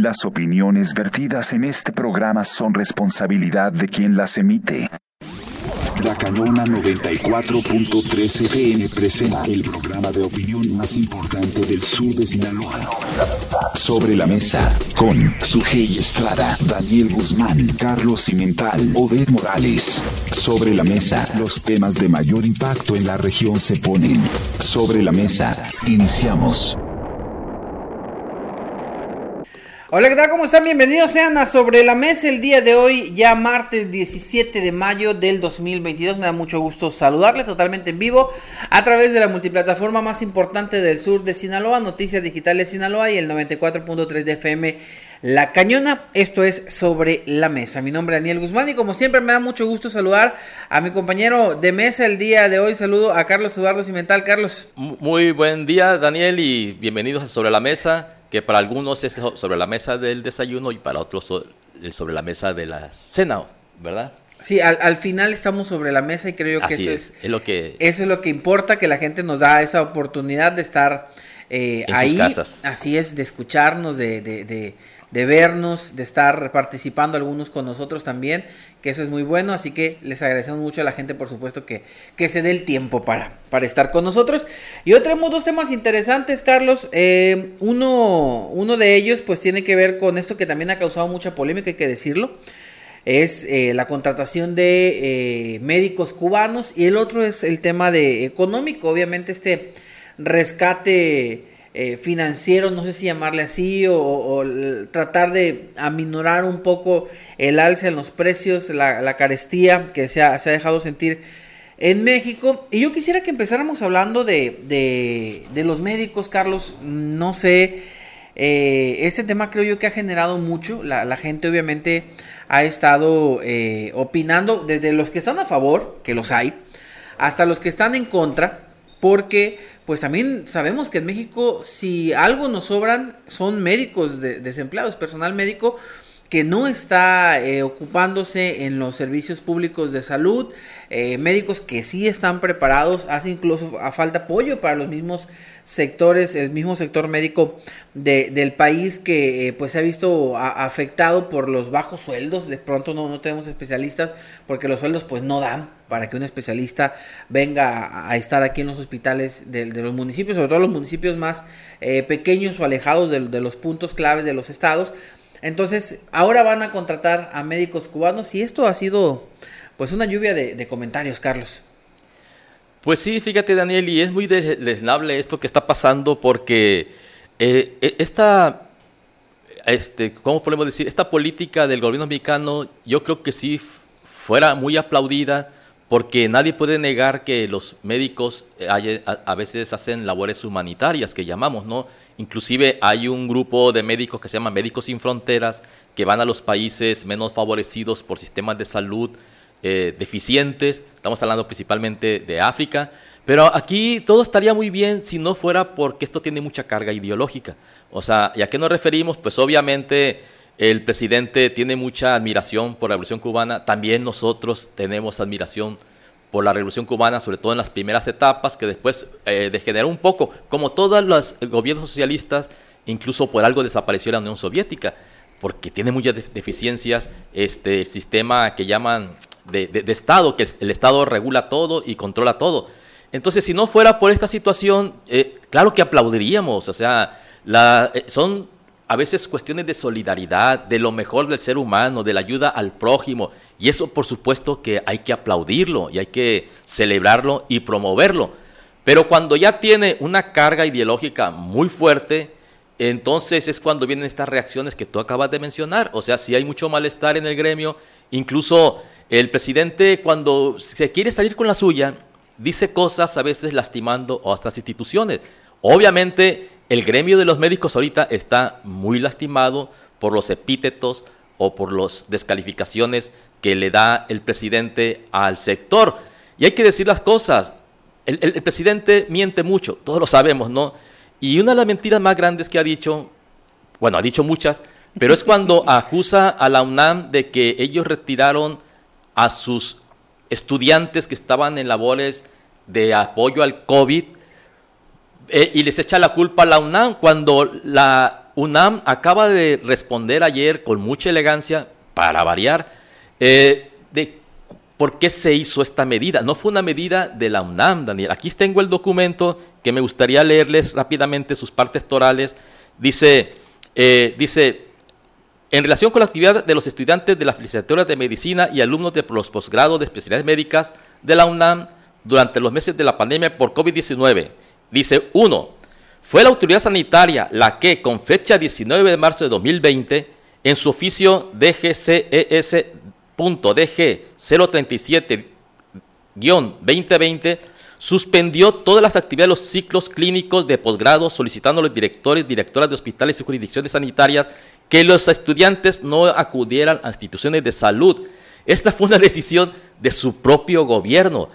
Las opiniones vertidas en este programa son responsabilidad de quien las emite. La Canona 94.3 FM presenta el programa de opinión más importante del sur de Sinaloa. Sobre la mesa, con Sujei Estrada, Daniel Guzmán, Carlos Cimental, Obed Morales. Sobre la mesa, los temas de mayor impacto en la región se ponen. Sobre la mesa, iniciamos. Hola, ¿qué tal? ¿Cómo están? Bienvenidos sean a Sobre la Mesa el día de hoy, ya martes 17 de mayo del 2022. Me da mucho gusto saludarle totalmente en vivo a través de la multiplataforma más importante del sur de Sinaloa, Noticias Digitales Sinaloa y el 94.3 de FM La Cañona. Esto es Sobre la Mesa. Mi nombre es Daniel Guzmán y como siempre me da mucho gusto saludar a mi compañero de mesa el día de hoy. Saludo a Carlos Eduardo Cimental. Carlos. Muy buen día, Daniel, y bienvenidos a Sobre la Mesa que para algunos es sobre la mesa del desayuno y para otros sobre la mesa de la cena, ¿verdad? Sí, al, final estamos sobre la mesa y creo que, eso es, lo que eso es lo que importa, que la gente nos da esa oportunidad de estar eh, ahí, así es, de escucharnos, de, de de vernos, de estar participando algunos con nosotros también, que eso es muy bueno, así que les agradecemos mucho a la gente, por supuesto, que, que se dé el tiempo para, para estar con nosotros. Y hoy tenemos dos temas interesantes, Carlos. Eh, uno, uno de ellos, pues, tiene que ver con esto que también ha causado mucha polémica, hay que decirlo. Es eh, la contratación de eh, médicos cubanos y el otro es el tema de económico, obviamente este rescate eh, financiero, no sé si llamarle así, o, tratar de aminorar un poco el alza en los precios, la, carestía que se ha, dejado sentir en México. Y yo quisiera que empezáramos hablando de, de, los médicos, Carlos. No sé, eh, este tema creo yo que ha generado mucho. La, gente obviamente ha estado eh, opinando, desde los que están a favor, que los hay, hasta los que están en contra, porque pues también sabemos que en México si algo nos sobran son médicos desempleados, personal médico que no está eh, ocupándose en los servicios públicos de salud, eh, médicos que sí están preparados, hace incluso a falta apoyo para los mismos sectores, el mismo sector médico del país que eh, pues se ha visto afectado por los bajos sueldos, de pronto no, no tenemos especialistas porque los sueldos pues no dan para que un especialista venga a, estar aquí en los hospitales de, los municipios, sobre todo los municipios más pequeños o alejados de, de los puntos claves de los estados. Entonces, ahora van a contratar a médicos cubanos y esto ha sido pues una lluvia de, comentarios, Carlos. Pues sí, fíjate Daniel, y es muy desnable esto que está pasando porque eh, e, esta, este, ¿cómo podemos decir? Esta política del gobierno mexicano yo creo que sí fuera muy aplaudida porque nadie puede negar que los médicos eh, a, veces hacen labores humanitarias que llamamos, ¿no? Inclusive hay un grupo de médicos que se llama Médicos Sin Fronteras que van a los países menos favorecidos por sistemas de salud eh, deficientes, estamos hablando principalmente de África, pero aquí todo estaría muy bien si no fuera porque esto tiene mucha carga ideológica. O sea, ¿y a qué nos referimos? Pues obviamente el presidente tiene mucha admiración por la Revolución Cubana, también nosotros tenemos admiración por la Revolución Cubana, sobre todo en las primeras etapas, que después eh, degeneró un poco, como todos los gobiernos socialistas, incluso por algo desapareció la Unión Soviética, porque tiene muchas deficiencias este sistema que llaman de, Estado, que el Estado regula todo y controla todo. Entonces, si no fuera por esta situación, eh, claro que aplaudiríamos, o sea, eh, son a veces cuestiones de solidaridad, de lo mejor del ser humano, de la ayuda al prójimo. Y eso por supuesto que hay que aplaudirlo y hay que celebrarlo y promoverlo. Pero cuando ya tiene una carga ideológica muy fuerte, entonces es cuando vienen estas reacciones que tú acabas de mencionar. O sea, si hay mucho malestar en el gremio, incluso el presidente cuando se quiere salir con la suya, dice cosas a veces lastimando a otras instituciones. Obviamente el gremio de los médicos ahorita está muy lastimado por los epítetos o por las descalificaciones que le da el presidente al sector. Y hay que decir las cosas. El, presidente miente mucho, todos lo sabemos, ¿no? Y una de las mentiras más grandes que ha dicho, bueno, ha dicho muchas, pero es cuando acusa a la UNAM de que ellos retiraron a sus estudiantes que estaban en labores de apoyo al COVID eh, y les echa la culpa a la UNAM cuando la UNAM acaba de responder ayer con mucha elegancia, para variar, eh, de por qué se hizo esta medida. No fue una medida de la UNAM, Daniel. Aquí tengo el documento que me gustaría leerles rápidamente sus partes torales. Dice, eh, dice, en relación con la actividad de los estudiantes de las licenciaturas de medicina y alumnos de los posgrados de especialidades médicas de la UNAM durante los meses de la pandemia por COVID-19, dice, uno, fue la autoridad sanitaria la que, con fecha 19 de marzo de 2020, en su oficio DGCES.DG 037-2020, suspendió todas las actividades de los ciclos clínicos de posgrado, solicitando a los directores, directoras de hospitales y jurisdicciones sanitarias que los estudiantes no acudieran a instituciones de salud. Esta fue una decisión de su propio gobierno.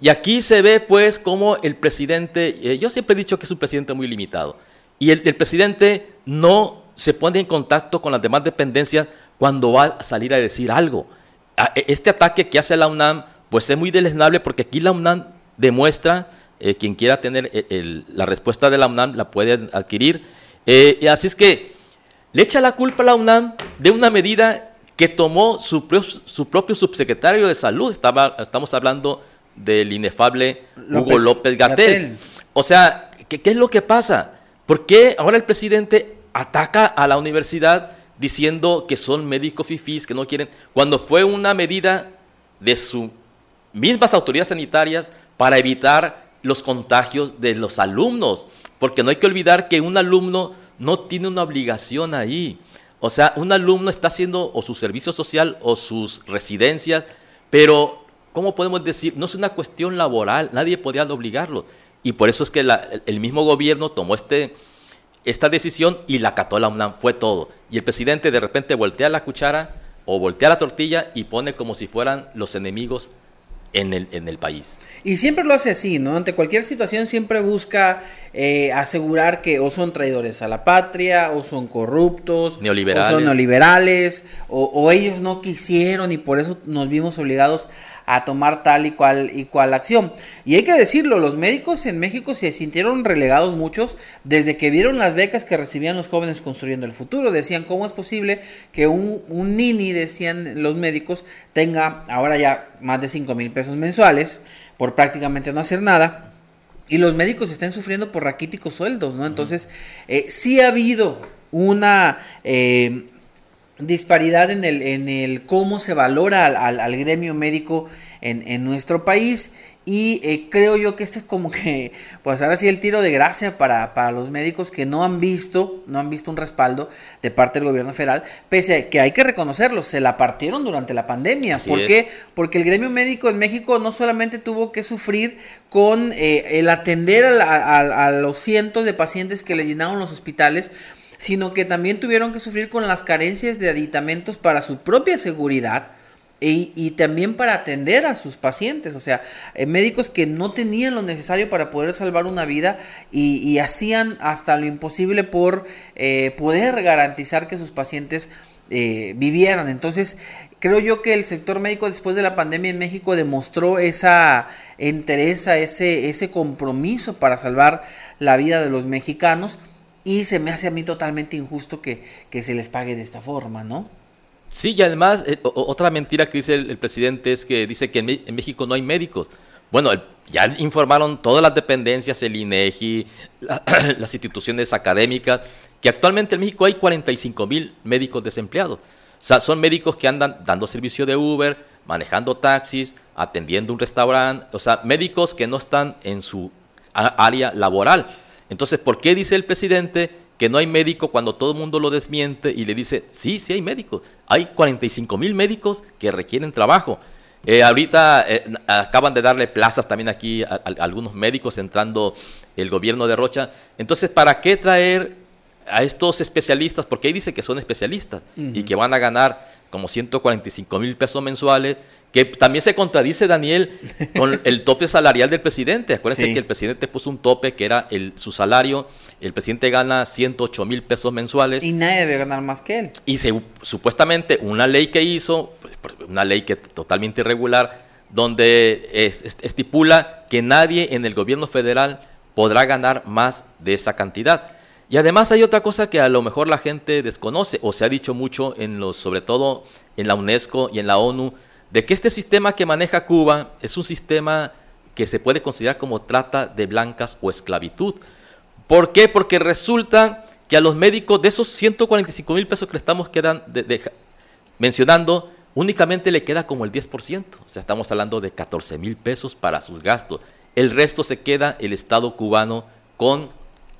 Y aquí se ve pues como el presidente, eh, yo siempre he dicho que es un presidente muy limitado, y el, presidente no se pone en contacto con las demás dependencias cuando va a salir a decir algo. E, este ataque que hace la UNAM pues es muy deleznable porque aquí la UNAM demuestra, eh, quien quiera tener eh, la respuesta de la UNAM la puede adquirir. y así es que le echa la culpa a la UNAM de una medida que tomó su, su propio subsecretario de salud. Estaba, estamos hablando del inefable Hugo López Gatel. O sea, ¿qué, es lo que pasa? ¿Por qué ahora el presidente ataca a la universidad diciendo que son médicos fifís, que no quieren, cuando fue una medida de sus mismas autoridades sanitarias para evitar los contagios de los alumnos? Porque no hay que olvidar que un alumno no tiene una obligación ahí. O sea, un alumno está haciendo o su servicio social o sus residencias, pero ¿cómo podemos decir? No es una cuestión laboral, nadie podía obligarlo. Y por eso es que el mismo gobierno tomó este, esta decisión y la cató la UNAM, fue todo. Y el presidente de repente voltea la cuchara o voltea la tortilla y pone como si fueran los enemigos en el, en el país. Y siempre lo hace así, ¿no? Ante cualquier situación siempre busca eh, asegurar que o son traidores a la patria, o son corruptos, neoliberales. o son neoliberales, o, o ellos no quisieron y por eso nos vimos obligados a tomar tal y cual y cual acción. Y hay que decirlo, los médicos en México se sintieron relegados muchos desde que vieron las becas que recibían los jóvenes construyendo el futuro. Decían, ¿cómo es posible que un, un nini, decían los médicos, tenga ahora ya más de 5 mil pesos mensuales por prácticamente no hacer nada? Y los médicos están sufriendo por raquíticos sueldos, ¿no? Entonces, eh, sí ha habido una... Eh, disparidad en el, en el cómo se valora al, gremio médico en, en, nuestro país. Y eh, creo yo que este es como que pues ahora sí el tiro de gracia para, para, los médicos que no han visto no han visto un respaldo de parte del gobierno federal pese a que hay que reconocerlo se la partieron durante la pandemia. ¿por qué? porque el gremio médico en México no solamente tuvo que sufrir con eh, el atender a, a los cientos de pacientes que le llenaron los hospitales sino que también tuvieron que sufrir con las carencias de aditamentos para su propia seguridad. Y, también para atender a sus pacientes, o sea, eh, médicos que no tenían lo necesario para poder salvar una vida y, hacían hasta lo imposible por eh, poder garantizar que sus pacientes eh, vivieran. Entonces, creo yo que el sector médico después de la pandemia en México demostró esa entereza, ese, ese compromiso para salvar la vida de los mexicanos y se me hace a mí totalmente injusto que, se les pague de esta forma, ¿no? Sí, y además, eh, otra mentira que dice el, presidente es que dice que en, México no hay médicos. Bueno, ya informaron todas las dependencias, el INEGI, las instituciones académicas, que actualmente en México hay 45 mil médicos desempleados. O sea, son médicos que andan dando servicio de Uber, manejando taxis, atendiendo un restaurante, o sea, médicos que no están en su área laboral. Entonces, ¿por qué dice el presidente que no hay médico cuando todo el mundo lo desmiente y le dice, sí, sí hay médicos? Hay 45 mil médicos que requieren trabajo. Eh, ahorita eh, acaban de darle plazas también aquí a, algunos médicos entrando el gobierno de Rocha. Entonces, ¿para qué traer a estos especialistas? Porque ahí dice que son especialistas y que van a ganar como 145 mil pesos mensuales que también se contradice, Daniel, con el tope salarial del presidente. Acuérdense que el presidente puso un tope que era el, su salario. El presidente gana 108 mil pesos mensuales. Y nadie debe ganar más que él. Y se, supuestamente una ley que hizo, pues, una ley que totalmente irregular, donde estipula que nadie en el gobierno federal podrá ganar más de esa cantidad. Y además hay otra cosa que a lo mejor la gente desconoce o se ha dicho mucho en los, sobre todo en la UNESCO y en la ONU, de que este sistema que maneja Cuba es un sistema que se puede considerar como trata de blancas o esclavitud. ¿Por qué? Porque resulta que a los médicos de esos 145 mil pesos que le estamos quedan mencionando, únicamente le queda como el 10%. O sea, estamos hablando de 14 mil pesos para sus gastos. El resto se queda el Estado cubano con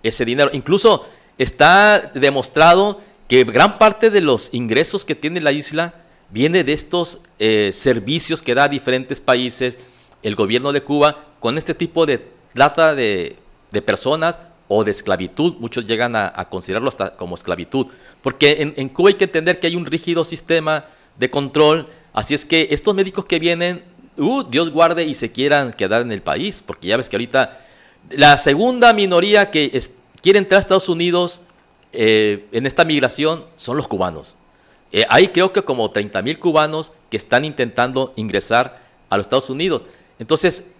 ese dinero. Incluso está demostrado que gran parte de los ingresos que tiene la isla viene de estos eh, servicios que da a diferentes países el gobierno de Cuba con este tipo de trata de, personas o de esclavitud. Muchos llegan a, considerarlo hasta como esclavitud. Porque en, Cuba hay que entender que hay un rígido sistema de control. Así es que estos médicos que vienen, uh, Dios guarde y se quieran quedar en el país. Porque ya ves que ahorita la segunda minoría que quiere entrar a Estados Unidos eh, en esta migración son los cubanos. Eh, hay creo que como 30 mil cubanos que están intentando ingresar a los Estados Unidos. Entonces,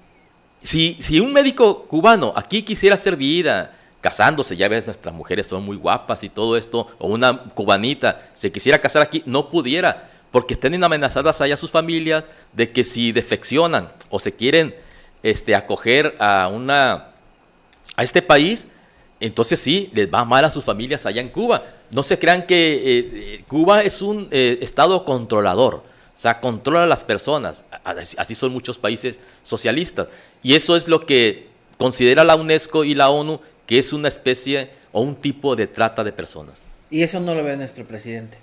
si, si un médico cubano aquí quisiera hacer vida, casándose, ya ves, nuestras mujeres son muy guapas y todo esto, o una cubanita se quisiera casar aquí, no pudiera, porque estén amenazadas allá sus familias de que si defeccionan o se quieren este, acoger a una a este país, entonces sí, les va mal a sus familias allá en Cuba. No se crean que eh, eh, Cuba es un eh, estado controlador, o sea, controla a las personas. Así son muchos países socialistas. Y eso es lo que considera la UNESCO y la ONU que es una especie o un tipo de trata de personas. Y eso no lo ve nuestro presidente.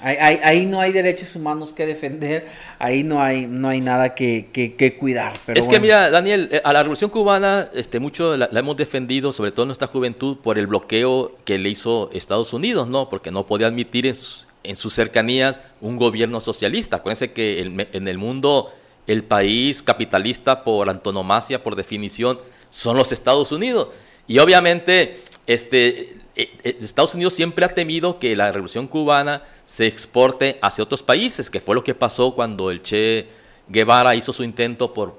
Ahí, no hay derechos humanos que defender, ahí no hay, no hay nada que, cuidar. es que mira, Daniel, eh, a la Revolución Cubana este, mucho la, hemos defendido, sobre todo en nuestra juventud, por el bloqueo que le hizo Estados Unidos, ¿no? Porque no podía admitir en sus, en sus cercanías un gobierno socialista. Acuérdense que en el mundo el país capitalista por antonomasia, por definición, son los Estados Unidos. Y obviamente este, Estados Unidos siempre ha temido que la revolución cubana se exporte hacia otros países, que fue lo que pasó cuando el Che Guevara hizo su intento por,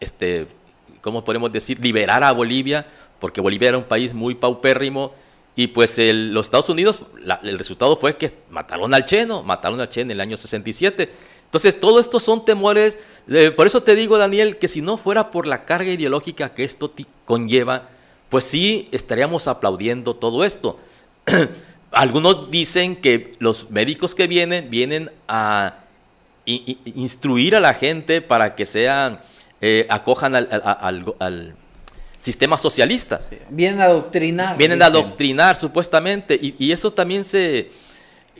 este, ¿cómo podemos decir?, liberar a Bolivia, porque Bolivia era un país muy paupérrimo, y pues los Estados Unidos, el resultado fue que mataron al Che, ¿no? Mataron al Che en el año 67. Entonces, todo esto son temores, eh, por eso te digo, Daniel, que si no fuera por la carga ideológica que esto conlleva, pues sí estaríamos aplaudiendo todo esto. Algunos dicen que los médicos que vienen vienen a instruir a la gente para que sean, eh, acojan al, sistema socialista. Vienen a adoctrinar. Vienen a adoctrinar supuestamente y, y, eso también se...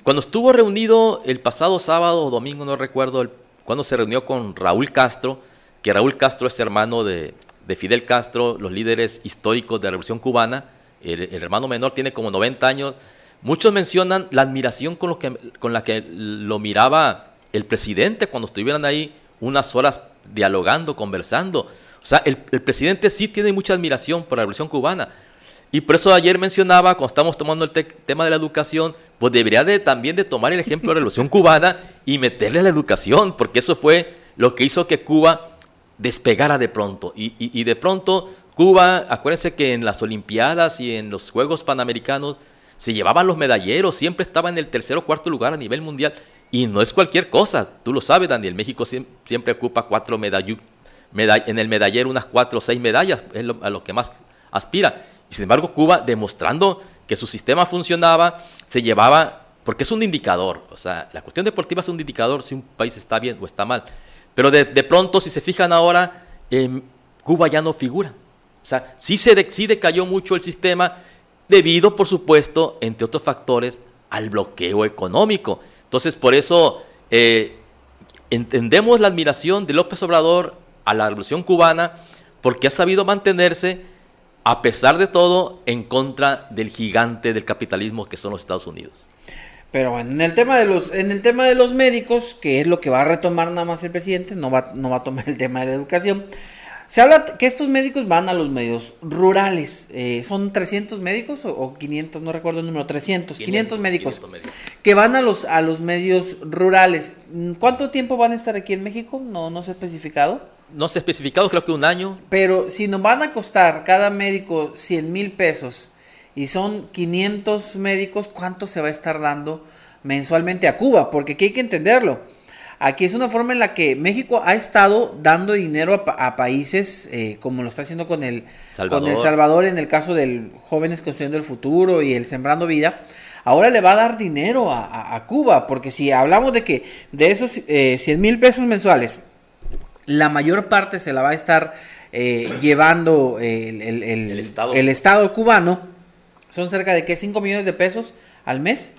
Cuando estuvo reunido el pasado sábado o domingo, no recuerdo cuando se reunió con Raúl Castro, que Raúl Castro es hermano de, de Fidel Castro, los líderes históricos de la Revolución Cubana. El, hermano menor tiene como 90 años. Muchos mencionan la admiración con, la que lo miraba el presidente cuando estuvieran ahí unas horas dialogando, conversando. O sea, el, presidente sí tiene mucha admiración por la Revolución Cubana. Y por eso ayer mencionaba, cuando estamos tomando el tema de la educación, pues debería de, también de tomar el ejemplo de la Revolución Cubana y meterle a la educación, porque eso fue lo que hizo que Cuba despegara de pronto. Y, de pronto Cuba, acuérdense que en las Olimpiadas y en los Juegos Panamericanos se llevaban los medalleros, siempre estaba en el tercer o cuarto lugar a nivel mundial. Y no es cualquier cosa, tú lo sabes, Daniel. México siempre, ocupa cuatro medallas, en el medallero unas cuatro o seis medallas, es a lo que más aspira. Y sin embargo, Cuba, demostrando que su sistema funcionaba, se llevaba, porque es un indicador, o sea, la cuestión deportiva es un indicador si un país está bien o está mal. Pero de, pronto, si se fijan ahora, em, Cuba ya no figura. O sea, sí se decayó mucho el sistema debido, por supuesto, entre otros factores, al bloqueo económico. Entonces, por eso eh, entendemos la admiración de López Obrador a la revolución cubana, porque ha sabido mantenerse, a pesar de todo, en contra del gigante del capitalismo que son los Estados Unidos. Pero bueno, en el tema de los, en el tema de los médicos, que es lo que va a retomar nada más el presidente, no va, no va a tomar el tema de la educación. Se habla que estos médicos van a los medios rurales. Eh, ¿Son 300 médicos o, 500? No recuerdo el número. 300. 500, médicos, que van a los, a los medios rurales. ¿Cuánto tiempo van a estar aquí en México? No, no se ha especificado. No se ha especificado, creo que un año. Pero si nos van a costar cada médico 100 mil pesos y son 500 médicos, ¿cuánto se va a estar dando mensualmente a Cuba? Porque aquí hay que entenderlo. Aquí es una forma en la que México ha estado dando dinero a, países eh, como lo está haciendo con el, Salvador. con el Salvador en el caso del Jóvenes Construyendo el Futuro y el Sembrando Vida. Ahora le va a dar dinero a, Cuba, porque si hablamos de que de esos 100 eh, mil pesos mensuales, la mayor parte se la va a estar eh, llevando el, el, estado. el Estado cubano, son cerca de qué 5 millones de pesos al mes.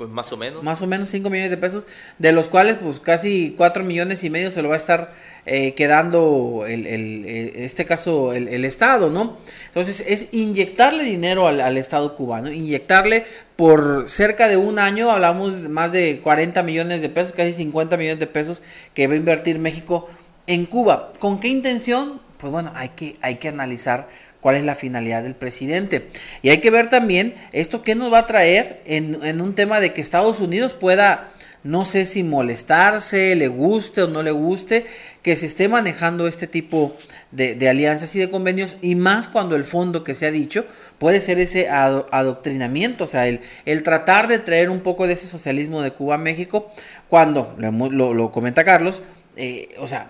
Pues más o menos. Más o menos 5 millones de pesos, de los cuales pues casi 4 millones y medio se lo va a estar eh, quedando el, el, eh, este caso el, el, Estado, ¿no? Entonces es inyectarle dinero al, al, Estado cubano, inyectarle por cerca de un año, hablamos de más de 40 millones de pesos, casi 50 millones de pesos que va a invertir México en Cuba. ¿Con qué intención? Pues bueno, hay que, hay que analizar cuál es la finalidad del presidente. Y hay que ver también esto que nos va a traer en, un tema de que Estados Unidos pueda, no sé si molestarse, le guste o no le guste, que se esté manejando este tipo de, alianzas y de convenios, y más cuando el fondo que se ha dicho puede ser ese adoctrinamiento, o sea, el, el, tratar de traer un poco de ese socialismo de Cuba a México, cuando, lo, lo comenta Carlos, eh, o sea,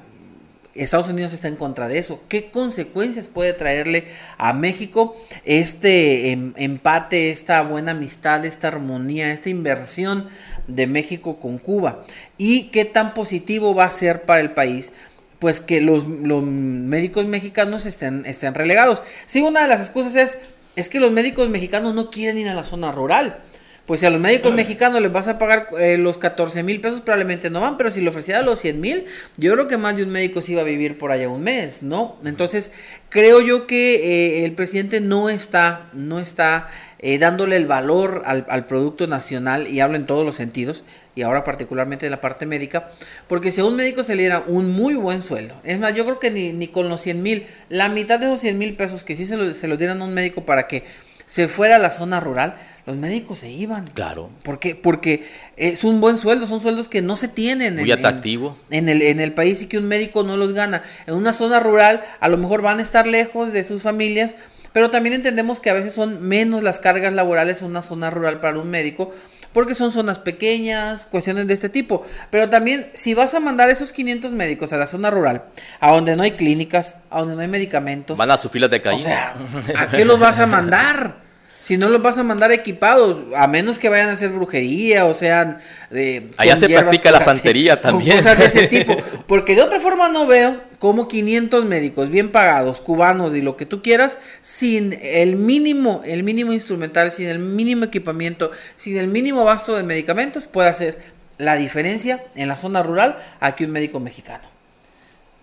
Estados Unidos está en contra de eso. ¿Qué consecuencias puede traerle a México este em, empate, esta buena amistad, esta armonía, esta inversión de México con Cuba? ¿Y qué tan positivo va a ser para el país? Pues que los, médicos mexicanos estén, estén relegados. Sí, una de las excusas es, es que los médicos mexicanos no quieren ir a la zona rural pues si a los médicos mexicanos les vas a pagar eh, los 14 mil pesos, probablemente no van, pero si le ofreciera los 100 mil, yo creo que más de un médico se iba a vivir por allá un mes, ¿no? Entonces, creo yo que eh, el presidente no está, no está eh, dándole el valor al, al, producto nacional, y hablo en todos los sentidos, y ahora particularmente de la parte médica, porque si a un médico se le diera un muy buen sueldo, es más, yo creo que ni, ni con los 100 mil, la mitad de esos 100 mil pesos que sí se los, se los dieran a un médico para que se fuera a la zona rural, los médicos se iban. Claro. ¿Por qué? Porque es un buen sueldo, son sueldos que no se tienen. Muy atractivo. En, el, en el país y que un médico no los gana. En una zona rural a lo mejor van a estar lejos de sus familias, pero también entendemos que a veces son menos las cargas laborales en una zona rural para un médico porque son zonas pequeñas, cuestiones de este tipo. Pero también, si vas a mandar esos 500 médicos a la zona rural, a donde no hay clínicas, a donde no hay medicamentos. Van a su fila de caída. O sea, ¿a qué los vas a mandar? Si no los vas a mandar equipados, a menos que vayan a hacer brujería o sean de... Allá se practica la santería también. Cosas de ese tipo. Porque de otra forma no veo cómo 500 médicos bien pagados, cubanos y lo que tú quieras, sin el mínimo, el mínimo instrumental, sin el mínimo equipamiento, sin el mínimo vasto de medicamentos, puede hacer la diferencia en la zona rural a que un médico mexicano.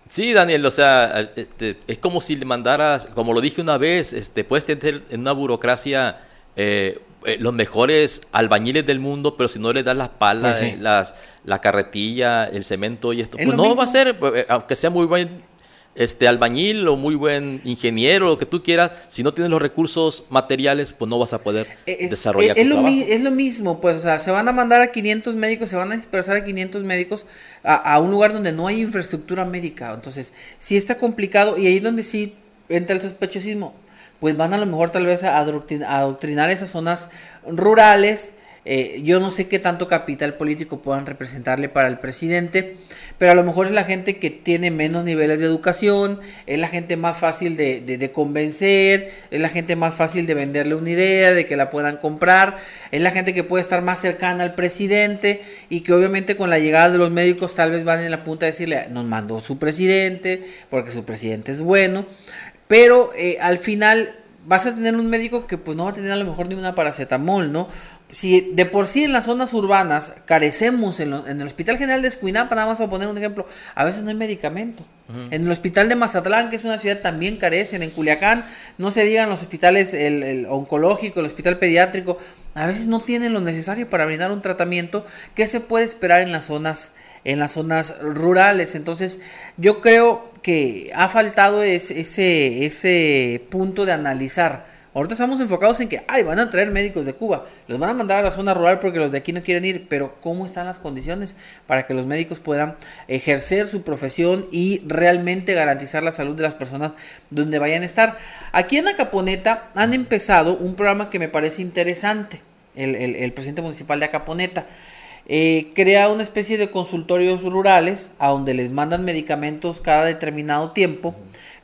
Sí, Daniel, o sea, este, es como si le mandaras, como lo dije una vez, este, puedes tener en una burocracia eh, eh, los mejores albañiles del mundo, pero si no le das las palas, pues las, la carretilla, el cemento y esto, pues no va a ser, eh, aunque sea muy buen este albañil o muy buen ingeniero, lo que tú quieras, si no tienes los recursos materiales, pues no vas a poder desarrollar es, lo es lo mismo, pues, o sea, se van a mandar a 500 médicos, se van a dispersar a 500 médicos a, un lugar donde no hay infraestructura médica. Entonces, si está complicado y ahí es donde sí entra el sospechosismo. Pues van a lo mejor tal vez a adoctrinar esas zonas rurales eh, yo no sé qué tanto capital político puedan representarle para el presidente, pero a lo mejor es la gente que tiene menos niveles de educación, es la gente más fácil de, convencer, es la gente más fácil de venderle una idea, de que la puedan comprar, es la gente que puede estar más cercana al presidente y que obviamente con la llegada de los médicos tal vez van en la punta a decirle, nos mandó su presidente, porque su presidente es bueno, pero eh, al final vas a tener un médico que pues no va a tener a lo mejor ni una paracetamol, ¿no? si de por sí en las zonas urbanas carecemos en, el Hospital General de Escuinapa, nada más para poner un ejemplo, a veces no hay medicamento. En el Hospital de Mazatlán, que es una ciudad, también carecen. En Culiacán, no se digan los hospitales, el, oncológico, el hospital pediátrico, a veces no tienen lo necesario para brindar un tratamiento que se puede esperar en las zonas en las zonas rurales. Entonces, yo creo que ha faltado ese, ese punto de analizar Ahorita estamos enfocados en que, ay, van a traer médicos de Cuba, los van a mandar a la zona rural porque los de aquí no quieren ir, pero ¿cómo están las condiciones para que los médicos puedan ejercer su profesión y realmente garantizar la salud de las personas donde vayan a estar? Aquí en Acaponeta han empezado un programa que me parece interesante, el, el presidente municipal de Acaponeta. Eh, crea una especie de consultorios rurales a donde les mandan medicamentos cada determinado tiempo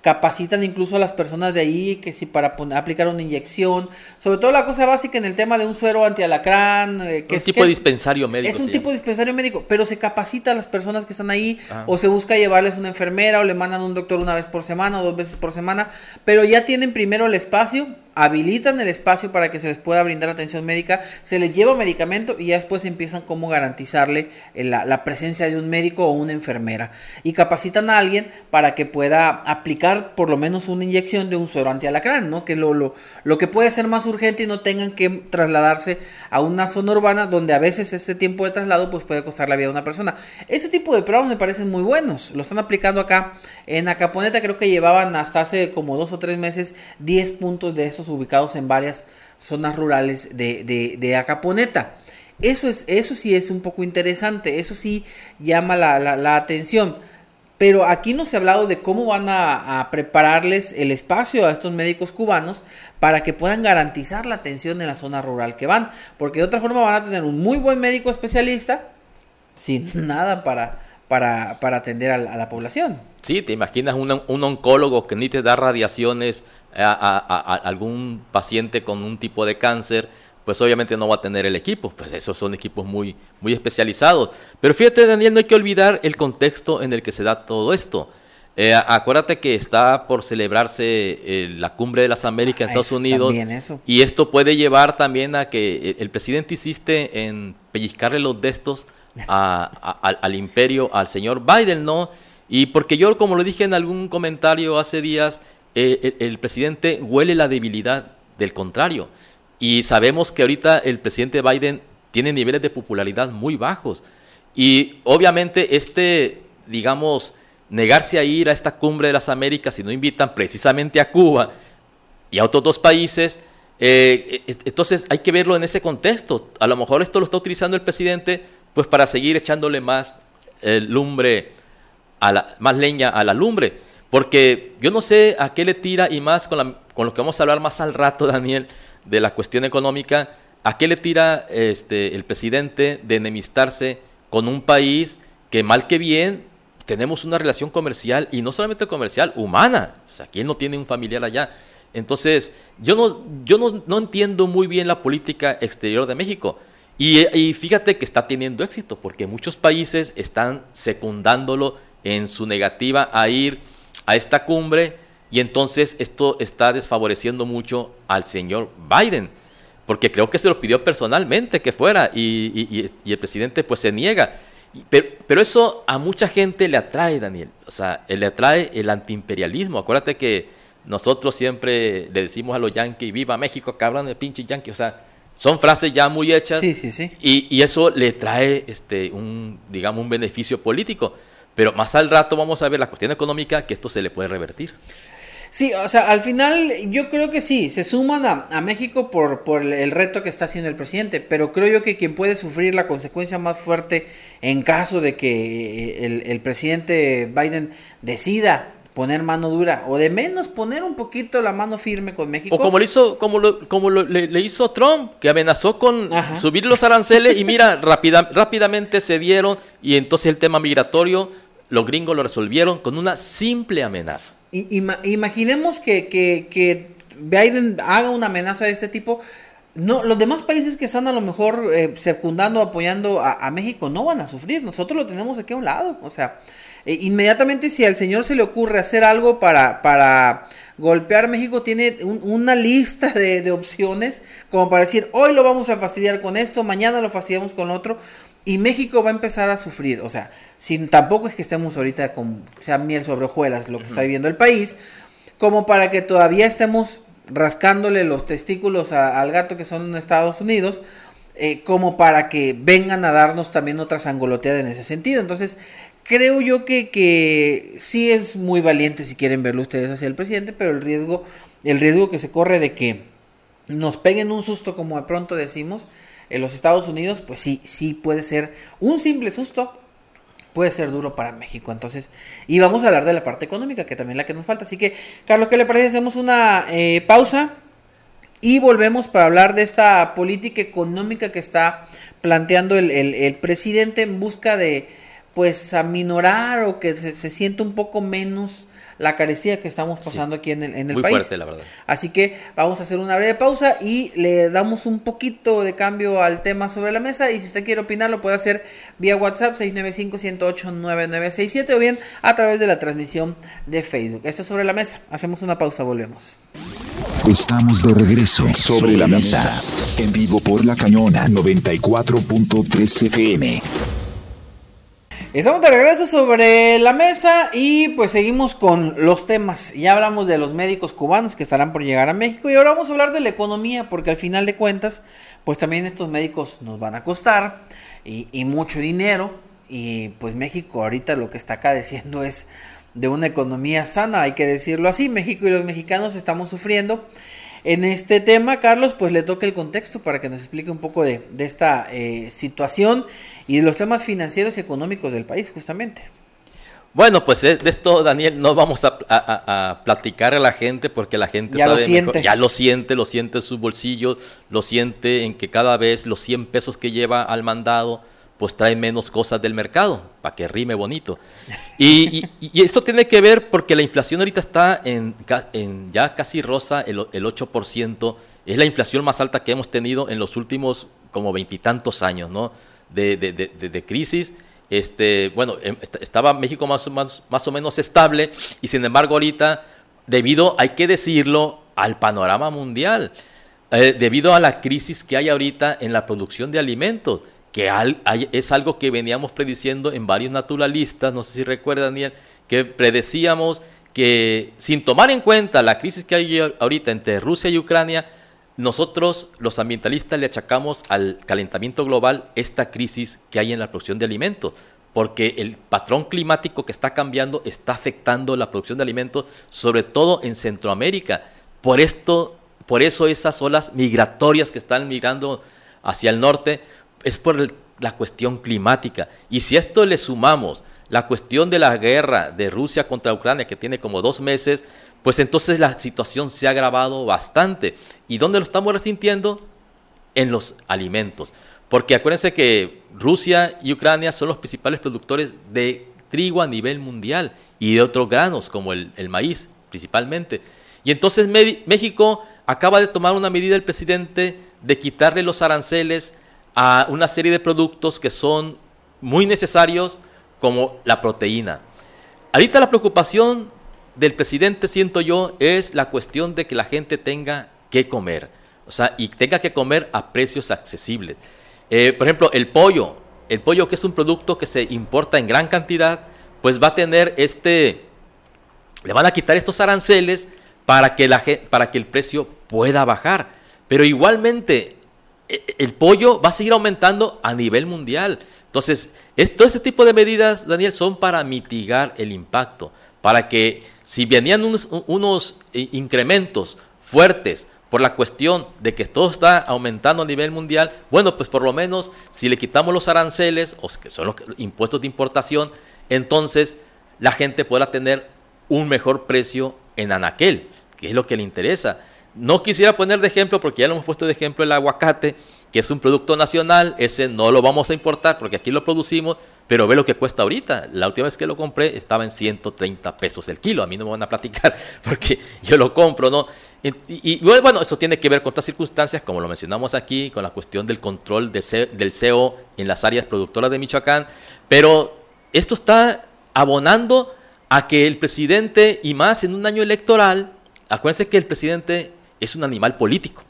capacitan incluso a las personas de ahí que si para aplicar una inyección, sobre todo la cosa básica en el tema de un suero antialacrán, eh, que un tipo de dispensario médico. Es un tipo de dispensario médico, pero se capacita a las personas que están ahí o se busca llevarles una enfermera o le mandan un doctor una vez por semana o dos veces por semana, pero ya tienen primero el espacio habilitan el espacio para que se les pueda brindar atención médica, se les lleva medicamento y ya después empiezan cómo garantizarle eh, la, presencia de un médico o una enfermera. Y capacitan a alguien para que pueda aplicar por lo menos una inyección de un suero antialacrán, ¿no? Que lo, lo, lo que puede ser más urgente y no tengan que trasladarse a una zona urbana donde a veces ese tiempo de traslado pues puede costar la vida de una persona. Ese tipo de programas me parecen muy buenos. Lo están aplicando acá en Acaponeta, creo que llevaban hasta hace como dos o tres meses 10 puntos de esos ubicados en varias zonas rurales de, de, Acaponeta. Eso, es, eso sí es un poco interesante, eso sí llama la, atención. Pero aquí no se ha hablado de cómo van a, prepararles el espacio a estos médicos cubanos para que puedan garantizar la atención en la zona rural que van. Porque de otra forma van a tener un muy buen médico especialista sin nada para, para, para atender a, la población. Sí, te imaginas un, un oncólogo que ni te da radiaciones a, algún paciente con un tipo de cáncer, pues obviamente no va a tener el equipo, pues esos son equipos muy, muy especializados. Pero fíjate, Daniel, no hay que olvidar el contexto en el que se da todo esto. Eh, acuérdate que está por celebrarse eh, la cumbre de las Américas en Estados Unidos y esto puede llevar también a que el presidente insiste en pellizcarle los destos al imperio, al señor Biden, ¿no? Y porque yo, como lo dije en algún comentario hace días, eh, el, presidente huele la debilidad del contrario. Y sabemos que ahorita el presidente Biden tiene niveles de popularidad muy bajos. Y obviamente este, digamos, negarse a ir a esta cumbre de las Américas si no invitan precisamente a Cuba y a otros dos países, eh, e, e, entonces hay que verlo en ese contexto. A lo mejor esto lo está utilizando el presidente pues para seguir echándole más eh, lumbre, a la, más leña a la lumbre. Porque yo no sé a qué le tira, y más con, con lo que vamos a hablar más al rato, Daniel, de la cuestión económica, a qué le tira este, el presidente de enemistarse con un país que mal que bien tenemos una relación comercial, y no solamente comercial, humana. O sea, ¿quién no tiene un familiar allá? Entonces, yo no, yo no, entiendo muy bien la política exterior de México. Y, fíjate que está teniendo éxito, porque muchos países están secundándolo en su negativa a ir a esta cumbre y entonces esto está desfavoreciendo mucho al señor Biden, porque creo que se lo pidió personalmente que fuera y, el presidente pues se niega. Pero, pero, eso a mucha gente le atrae, Daniel. O sea, le atrae el antiimperialismo. Acuérdate que nosotros siempre le decimos a los yanquis, viva México, cabrón de pinche yanqui. O sea, son frases ya muy hechas. Sí, sí, sí. Y, y, eso le trae, este, un, digamos, un beneficio político. Pero más al rato vamos a ver la cuestión económica que esto se le puede revertir. Sí, o sea, al final yo creo que sí, se suman a, México por, por el reto que está haciendo el presidente, pero creo yo que quien puede sufrir la consecuencia más fuerte en caso de que el, el presidente Biden decida poner mano dura o de menos poner un poquito la mano firme con México. O como lo hizo, como lo, como le, hizo Trump, que amenazó con subir los aranceles y mira, rápida, rápidamente se dieron y entonces el tema migratorio los gringos lo resolvieron con una simple amenaza. imaginemos que, que, Biden haga una amenaza de este tipo. No, los demás países que están a lo mejor eh, secundando, apoyando a, México no van a sufrir. Nosotros lo tenemos aquí a un lado. O sea, eh, inmediatamente si al señor se le ocurre hacer algo para, para golpear México, tiene una lista de, de, opciones como para decir, hoy lo vamos a fastidiar con esto, mañana lo fastidiamos con otro. Y México va a empezar a sufrir, o sea, sin, tampoco es que estemos ahorita con, sea miel sobre hojuelas lo que está viviendo el país, como para que todavía estemos rascándole los testículos al gato que son en Estados Unidos, eh, como para que vengan a darnos también otra sangoloteada en ese sentido. Entonces, creo yo que, que sí es muy valiente si quieren verlo ustedes hacia el presidente, pero el riesgo, el riesgo que se corre de que nos peguen un susto como de pronto decimos en los Estados Unidos, pues sí, sí puede ser un simple susto, puede ser duro para México. Entonces, y vamos a hablar de la parte económica, que también es la que nos falta. Así que, Carlos, ¿qué le parece? Hacemos una eh, pausa y volvemos para hablar de esta política económica que está planteando el, presidente en busca de, pues, aminorar o que se, se sienta un poco menos la carecía que estamos pasando aquí en el, en el Muy país. Fuerte, la verdad. Así que vamos a hacer una breve pausa y le damos un poquito de cambio al tema sobre la mesa. Y si usted quiere opinar, lo puede hacer vía WhatsApp 695-108-9967 o bien a través de la transmisión de Facebook. Esto es sobre la mesa. Hacemos una pausa, volvemos. Estamos de regreso sobre la mesa, en vivo por la cañona 94.3 FM. Estamos de regreso sobre la mesa y pues seguimos con los temas. Ya hablamos de los médicos cubanos que estarán por llegar a México y ahora vamos a hablar de la economía porque al final de cuentas pues también estos médicos nos van a costar y, mucho dinero y pues México ahorita lo que está cadeciendo es de una economía sana, hay que decirlo así. México y los mexicanos estamos sufriendo en este tema, Carlos, pues le toca el contexto para que nos explique un poco de, esta eh, situación y de los temas financieros y económicos del país, justamente. Bueno, pues de, esto, Daniel, no vamos a, platicar a la gente porque la gente ya lo siente. ya lo siente, lo siente en sus bolsillos, lo siente en que cada vez los 100 pesos que lleva al mandado pues trae menos cosas del mercado, para que rime bonito. Y, esto tiene que ver porque la inflación ahorita está en, ya casi rosa el, 8%, es la inflación más alta que hemos tenido en los últimos como veintitantos años, ¿no? De, crisis. Este, bueno, em, estaba México más, más, o menos estable y sin embargo ahorita, debido, hay que decirlo, al panorama mundial, eh, debido a la crisis que hay ahorita en la producción de alimentos, que es algo que veníamos prediciendo en varios naturalistas, no sé si recuerdan, Daniel, que predecíamos que sin tomar en cuenta la crisis que hay ahorita entre Rusia y Ucrania, nosotros los ambientalistas le achacamos al calentamiento global esta crisis que hay en la producción de alimentos, porque el patrón climático que está cambiando está afectando la producción de alimentos, sobre todo en Centroamérica. Por esto, por eso esas olas migratorias que están migrando hacia el norte, es por la cuestión climática. Y si esto le sumamos la cuestión de la guerra de Rusia contra Ucrania, que tiene como dos meses, pues entonces la situación se ha agravado bastante. ¿Y dónde lo estamos resintiendo? En los alimentos. Porque acuérdense que Rusia y Ucrania son los principales productores de trigo a nivel mundial y de otros granos, como el, maíz principalmente. Y entonces México acaba de tomar una medida el presidente de quitarle los aranceles a una serie de productos que son muy necesarios como la proteína. Ahorita la preocupación del presidente, siento yo, es la cuestión de que la gente tenga que comer, o sea, y tenga que comer a precios accesibles. Eh, por ejemplo, el pollo, el pollo que es un producto que se importa en gran cantidad, pues va a tener este, le van a quitar estos aranceles para que, la, para que el precio pueda bajar. Pero igualmente, e, e, el pollo va a seguir aumentando a nivel mundial. Entonces, todo ese tipo de medidas, Daniel, son para mitigar el impacto, para que si venían unos, eh, incrementos fuertes por la cuestión de que todo está aumentando a nivel mundial, bueno, pues por lo menos si le quitamos los aranceles, o que son los impuestos de importación, entonces la gente podrá tener un mejor precio en anaquel, que es lo que le interesa. No quisiera poner de ejemplo, porque ya lo hemos puesto de ejemplo el aguacate, que es un producto nacional, ese no lo vamos a importar porque aquí lo producimos, pero ve lo que cuesta ahorita. La última vez que lo compré estaba en 130 pesos el kilo. A mí no me van a platicar porque yo lo compro, ¿no? Y, bueno, eso tiene que ver con otras circunstancias, como lo mencionamos aquí, con la cuestión del control del CEO en las áreas productoras de Michoacán, pero esto está abonando a que el presidente, y más en un año electoral, acuérdense que el presidente es un animal político.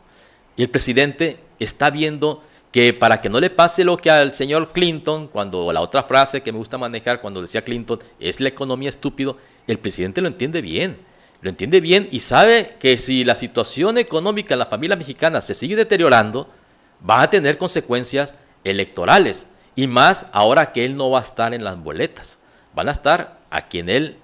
Y el presidente está viendo que para que no le pase lo que al señor Clinton, cuando la otra frase que me gusta manejar cuando decía Clinton es la economía estúpido, el presidente lo entiende bien, lo entiende bien y sabe que si la situación económica en la familia mexicana se sigue deteriorando, va a tener consecuencias electorales y más ahora que él no va a estar en las boletas, van a estar a quien él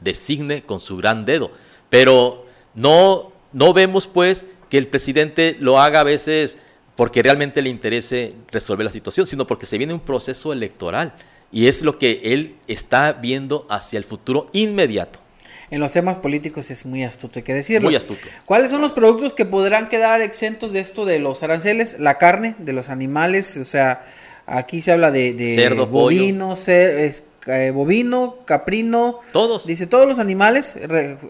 designe con su gran dedo, pero no no vemos pues que el presidente lo haga a veces porque realmente le interese resolver la situación, sino porque se viene un proceso electoral y es lo que él está viendo hacia el futuro inmediato. En los temas políticos es muy astuto, hay que decirlo. Muy astuto. ¿Cuáles son los productos que podrán quedar exentos de esto de los aranceles? La carne de los animales, o sea, aquí se habla de, cerdo, bovino, eh, bovino, caprino. Todos. Dice todos los animales,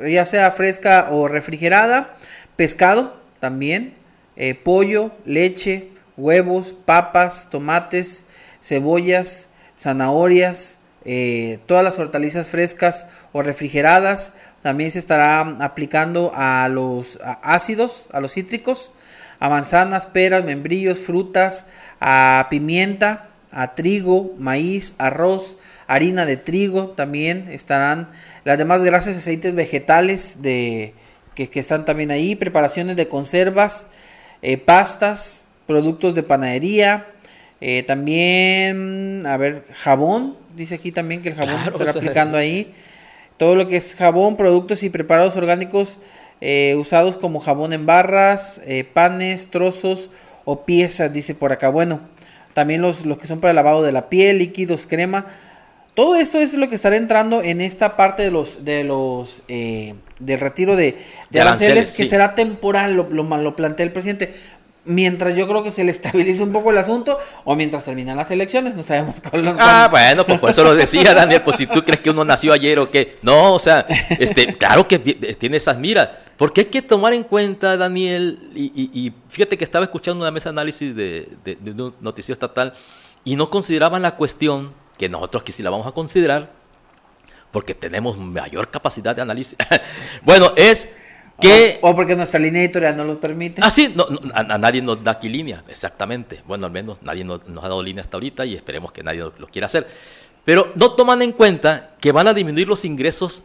ya sea fresca o refrigerada, pescado también, eh, pollo, leche, huevos, papas, tomates, cebollas, zanahorias, eh, todas las hortalizas frescas o refrigeradas. También se estará aplicando a los ácidos, a los cítricos, a manzanas, peras, membrillos, frutas, a pimienta, a trigo, maíz, arroz, harina de trigo. También estarán las demás grasas y aceites vegetales de, que, que están también ahí. Preparaciones de conservas eh, pastas, productos de panadería, eh, también, a ver, jabón, dice aquí también que el jabón se está aplicando ahí. Todo lo que es jabón, productos y preparados orgánicos eh, usados como jabón en barras, panes, trozos o piezas, dice por acá. Bueno, también los, los que son para el lavado de la piel, líquidos, crema. Todo esto es lo que estará entrando en esta parte de los de los eh, del retiro de, aranceles, que será temporal, lo, lo, plantea el presidente. Mientras yo creo que se le estabilice un poco el asunto o mientras terminan las elecciones, no sabemos cuándo. Ah, bueno, pues por eso lo decía Daniel, pues si tú crees que uno nació ayer o qué. No, o sea, este, claro que tiene esas miras. Porque hay que tomar en cuenta, Daniel, y, fíjate que estaba escuchando una mesa de análisis de, de, de un noticiero estatal y no consideraban la cuestión que nosotros aquí sí la vamos a considerar, porque tenemos mayor capacidad de análisis. bueno, es que... O, porque nuestra línea editorial no lo permite. Ah, sí, no, a, nadie nos da aquí línea, exactamente. Bueno, al menos nadie nos, ha dado línea hasta ahorita y esperemos que nadie lo, quiera hacer. Pero no toman en cuenta que van a disminuir los ingresos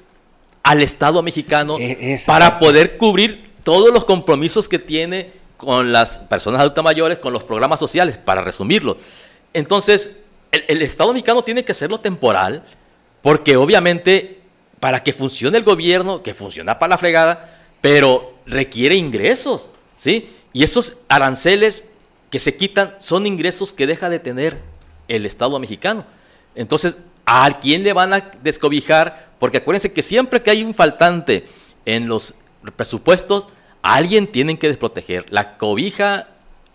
al Estado mexicano e, para poder cubrir todos los compromisos que tiene con las personas adultas mayores, con los programas sociales, para resumirlo. Entonces, el, Estado mexicano tiene que hacerlo temporal, porque obviamente para que funcione el gobierno, que funciona para la fregada, pero requiere ingresos, ¿sí? Y esos aranceles que se quitan son ingresos que deja de tener el Estado mexicano. Entonces, ¿a quién le van a descobijar? Porque acuérdense que siempre que hay un faltante en los presupuestos, alguien tienen que desproteger. La cobija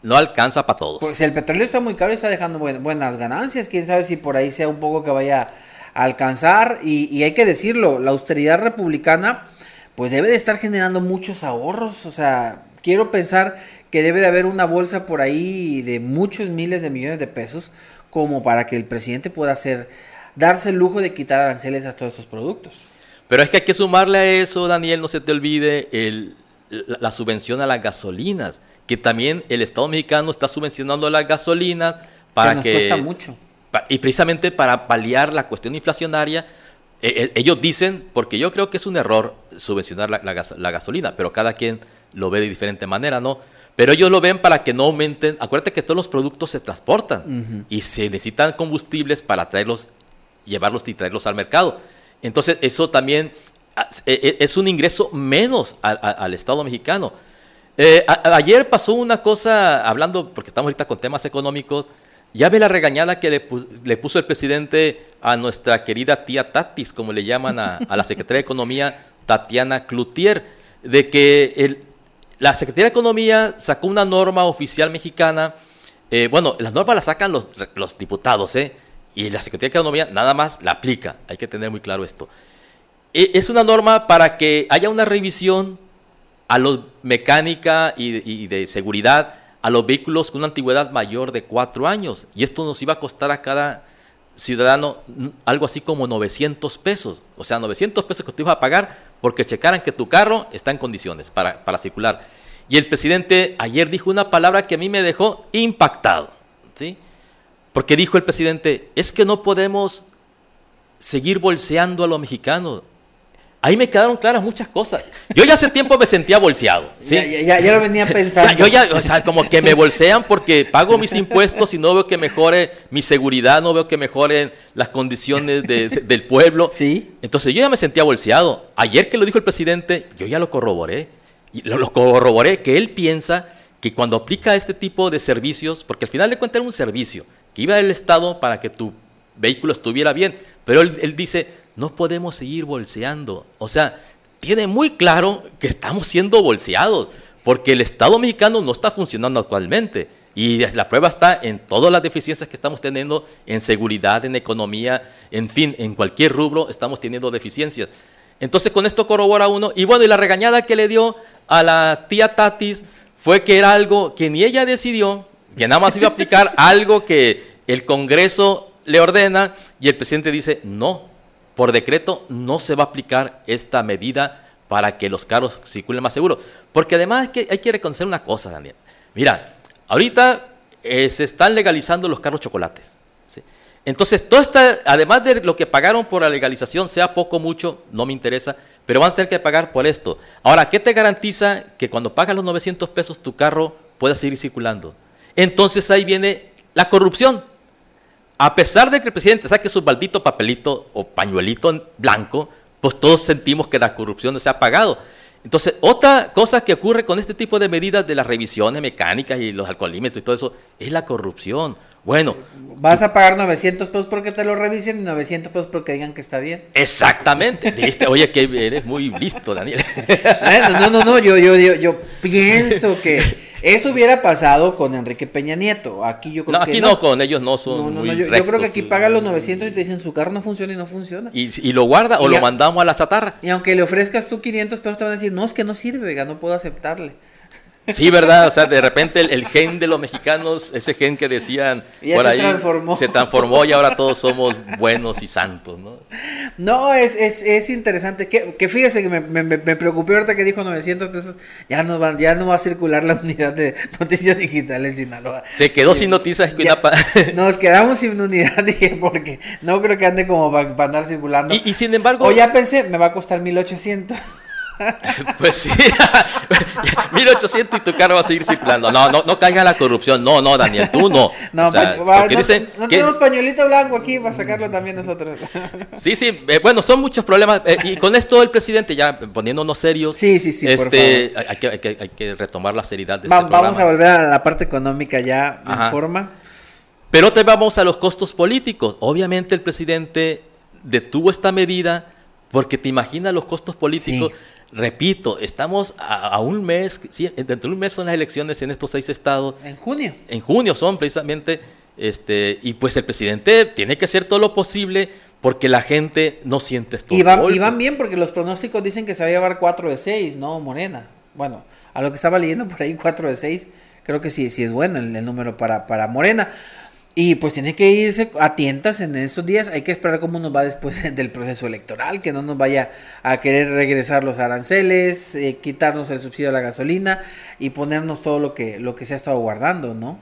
no alcanza para todos. Pues el petróleo está muy caro y está dejando buenas ganancias. Quién sabe si por ahí sea un poco que vaya a alcanzar. Y, hay que decirlo, la austeridad republicana pues debe de estar generando muchos ahorros. O sea, quiero pensar que debe de haber una bolsa por ahí de muchos miles de millones de pesos como para que el presidente pueda hacer, darse el lujo de quitar aranceles a todos estos productos. Pero es que hay que sumarle a eso, Daniel, no se te olvide, el, la subvención a las gasolinas que también el Estado mexicano está subvencionando las gasolinas para que, nos cuesta mucho. Y precisamente para paliar la cuestión inflacionaria, eh, eh, ellos dicen, porque yo creo que es un error subvencionar la, la, gasolina, pero cada quien lo ve de diferente manera, ¿no? Pero ellos lo ven para que no aumenten. Acuérdate que todos los productos se transportan y se necesitan combustibles para traerlos, llevarlos y traerlos al mercado. Entonces, eso también ah, e, e, es un ingreso menos al Estado mexicano. Eh, ayer pasó una cosa, hablando, porque estamos ahorita con temas económicos, ya ve la regañada que le, puso el presidente a nuestra querida tía Tatis, como le llaman a, la Secretaría de Economía, Tatiana Cloutier, de que la Secretaría de Economía sacó una norma oficial mexicana, eh, bueno, las normas las sacan los, los diputados, ¿eh? Y la Secretaría de Economía nada más la aplica, hay que tener muy claro esto. E, es una norma para que haya una revisión a los mecánica y, de seguridad a los vehículos con una antigüedad mayor de cuatro años. Y esto nos iba a costar a cada ciudadano algo así como 900 pesos. O sea, 900 pesos que te ibas a pagar porque checaran que tu carro está en condiciones para, para circular. Y el presidente ayer dijo una palabra que a mí me dejó impactado. ¿sí? Porque dijo el presidente, es que no podemos seguir bolseando a los mexicanos. Ahí me quedaron claras muchas cosas. Yo ya hace tiempo me sentía bolseado. ¿sí? Ya, ya, lo venía pensando. yo ya, o sea, como que me bolsean porque pago mis impuestos y no veo que mejore mi seguridad, no veo que mejoren las condiciones del pueblo. Sí. Entonces yo ya me sentía bolseado. Ayer que lo dijo el presidente, yo ya lo corroboré. Y lo, corroboré, que él piensa que cuando aplica este tipo de servicios, porque al final de cuentas era un servicio, que iba del Estado para que tu vehículo estuviera bien, pero él, él dice, no podemos seguir bolseando. O sea, tiene muy claro que estamos siendo bolseados, porque el Estado mexicano no está funcionando actualmente. Y la prueba está en todas las deficiencias que estamos teniendo en seguridad, en economía, en fin, en cualquier rubro estamos teniendo deficiencias. Entonces con esto corrobora uno. Y bueno, y la regañada que le dio a la tía Tatis fue que era algo que ni ella decidió, que nada más iba a aplicar algo que el Congreso le ordena y el presidente dice, no, por decreto no se va a aplicar esta medida para que los carros circulen más seguros. Porque además que, hay que reconocer una cosa, Daniel. Mira, Ahorita eh, se están legalizando los carros chocolates. Entonces, todo esta, además de lo que pagaron por la legalización, sea poco o mucho, no me interesa, pero van a tener que pagar por esto. Ahora, ¿qué te garantiza que cuando pagas los 900 pesos tu carro pueda seguir circulando? Entonces ahí viene la corrupción. A pesar de que el presidente saque su maldito papelito o pañuelito blanco, pues todos sentimos que la corrupción no se ha pagado. Entonces, otra cosa que ocurre con este tipo de medidas de las revisiones mecánicas y los alcoholímetros y todo eso es la corrupción. Bueno. Vas a pagar 900 pesos porque te lo revisen y 900 pesos porque digan que está bien. Exactamente. Oye, que eres muy listo, Daniel. no, no, no, yo, yo, yo, yo pienso que eso hubiera pasado con Enrique Peña Nieto. Aquí yo creo no, aquí no. con ellos no son. muy yo, yo, creo que aquí paga los 900 y te dicen su carro no funciona y no funciona. Y, lo guarda o lo mandamos a la chatarra. Y aunque le ofrezcas tú 500 pesos, te van a decir, no, es que no sirve, no puedo aceptarle. Sí, ¿verdad? O sea, de repente el, gen de los mexicanos, ese gen que decían por se ahí, transformó. se transformó y ahora todos somos buenos y santos, ¿no? No, es, es, es interesante. Que, que, fíjese que me, me, me, preocupé ahorita que dijo 900 pesos, ya no, van, ya no va a circular la unidad de noticias digitales en Sinaloa. Se quedó sin noticias. nos quedamos sin unidad, dije, porque no creo que ande como para, andar circulando. Y, y sin embargo... O ya pensé, me va a costar 1800. Pues sí, 1800 y tu carro va a seguir circulando. No, no, no caiga la corrupción. No, no, Daniel, tú no. No, no, tenemos pañuelito blanco aquí para sacarlo también nosotros. Sí, sí, eh, bueno, son muchos problemas. Eh, y con esto el presidente, ya poniéndonos serios, sí, sí, sí, este, Hay, que, hay, que, hay, que, retomar la seriedad de este Vamos a volver a la parte económica ya en forma. Pero te vamos a los costos políticos. Obviamente el presidente detuvo esta medida porque te imaginas los costos políticos. Repito, estamos a, un mes, dentro de un mes son las elecciones en estos seis estados. En junio. En junio son precisamente, este, y pues el presidente tiene que hacer todo lo posible porque la gente no siente esto. Y, van bien porque los pronósticos dicen que se va a llevar 4 de 6, ¿no, Morena? Bueno, a lo que estaba leyendo por ahí, 4 de 6, creo que sí, sí es bueno el, el número para, para Morena. Y pues tiene que irse a tientas en estos días. Hay que esperar cómo nos va después del proceso electoral, que no nos vaya a querer regresar los aranceles, eh, quitarnos el subsidio a la gasolina y ponernos todo lo que, lo que se ha estado guardando, ¿no?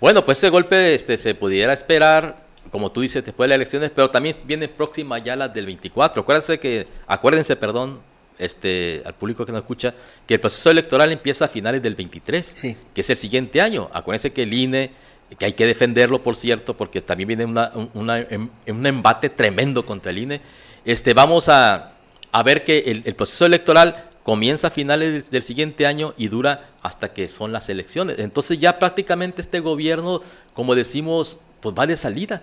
Bueno, pues ese golpe este, se pudiera esperar, como tú dices, después de las elecciones, pero también viene próxima ya las del 24. Acuérdense que, acuérdense, perdón, este, al público que nos escucha, que el proceso electoral empieza a finales del 23, sí. que es el siguiente año. Acuérdense que el INE que hay que defenderlo, por cierto, porque también viene una, em, un embate tremendo contra el INE. Este, vamos a, ver que el, proceso electoral comienza a finales del siguiente año y dura hasta que son las elecciones. Entonces ya prácticamente este gobierno, como decimos, pues va de salida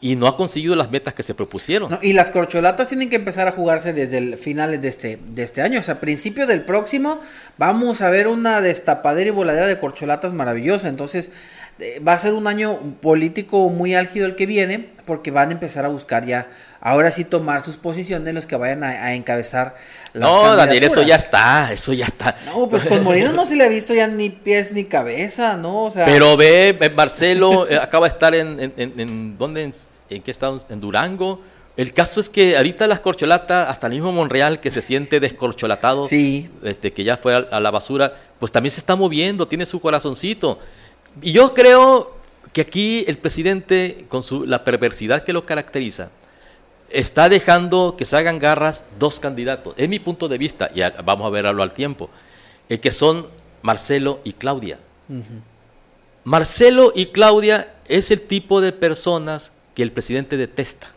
y no ha conseguido las metas que se propusieron. y las corcholatas tienen que empezar a jugarse desde finales de este, de este año. O sea, a principio del próximo vamos a ver una destapadera y voladera de corcholatas maravillosa. Entonces, va a ser un año político muy álgido el que viene, porque van a empezar a buscar ya, ahora sí tomar sus posiciones los que vayan a, encabezar las No, Daniel, eso ya está, eso ya está. No, pues con Moreno no se le ha visto ya ni pies ni cabeza, ¿no? O sea... Pero ve, Marcelo eh, acaba de estar en, en, en, ¿dónde? En, qué estado? En Durango. El caso es que ahorita las corcholatas, hasta el mismo Monreal que se siente descorcholatado, sí. este, que ya fue a la basura, pues también se está moviendo, tiene su corazoncito. Y yo creo que aquí el presidente, con su, la perversidad que lo caracteriza, está dejando que se hagan garras dos candidatos. Es mi punto de vista, y vamos a verlo al tiempo, eh, que son Marcelo y Claudia. Marcelo y Claudia es el tipo de personas que el presidente detesta,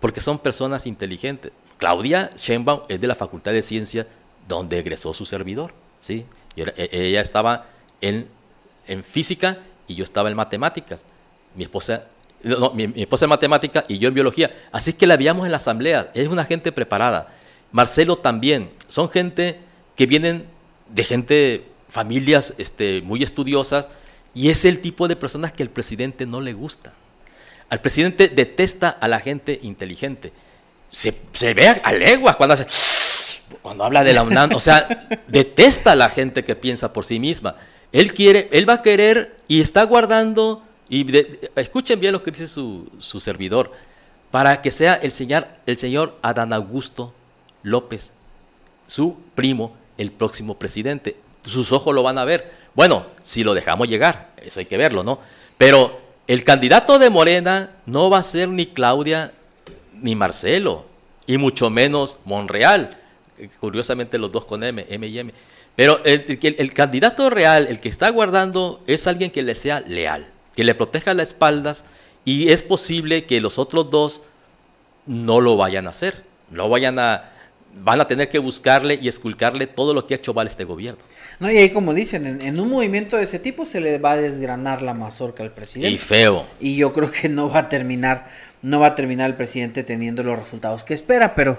porque son personas inteligentes. Claudia Sheinbaum es de la Facultad de Ciencias donde egresó su servidor. ¿sí? E, ella estaba en, en física y yo estaba en matemáticas. Mi esposa no, mi, esposa en matemática y yo en biología. Así que la veíamos en la asamblea. Es una gente preparada. Marcelo también. Son gente que vienen de gente, familias este, muy estudiosas, y es el tipo de personas que al presidente no le gusta. Al presidente detesta a la gente inteligente. Se, se ve a leguas cuando hace, cuando habla de la UNAM, o sea, detesta a la gente que piensa por sí misma. Él quiere, él va a querer y está guardando y escuchen bien lo que dice su, su, servidor, para que sea el señor, el señor Adán Augusto López, su primo, el próximo presidente. Sus ojos lo van a ver. Bueno, si lo dejamos llegar, eso hay que verlo, ¿no? Pero el candidato de Morena no va a ser ni Claudia ni Marcelo, y mucho menos Monreal. Curiosamente los dos con M, M y M. Pero el, el candidato real, el que está guardando, es alguien que le sea leal que le proteja las espaldas y es posible que los otros dos no lo vayan a hacer, no vayan a van a tener que buscarle y esculcarle todo lo que ha hecho mal este gobierno. No, y ahí como dicen, en, en, un movimiento de ese tipo se le va a desgranar la mazorca al presidente. Y feo. Y yo creo que no va a terminar, no va a terminar el presidente teniendo los resultados que espera, pero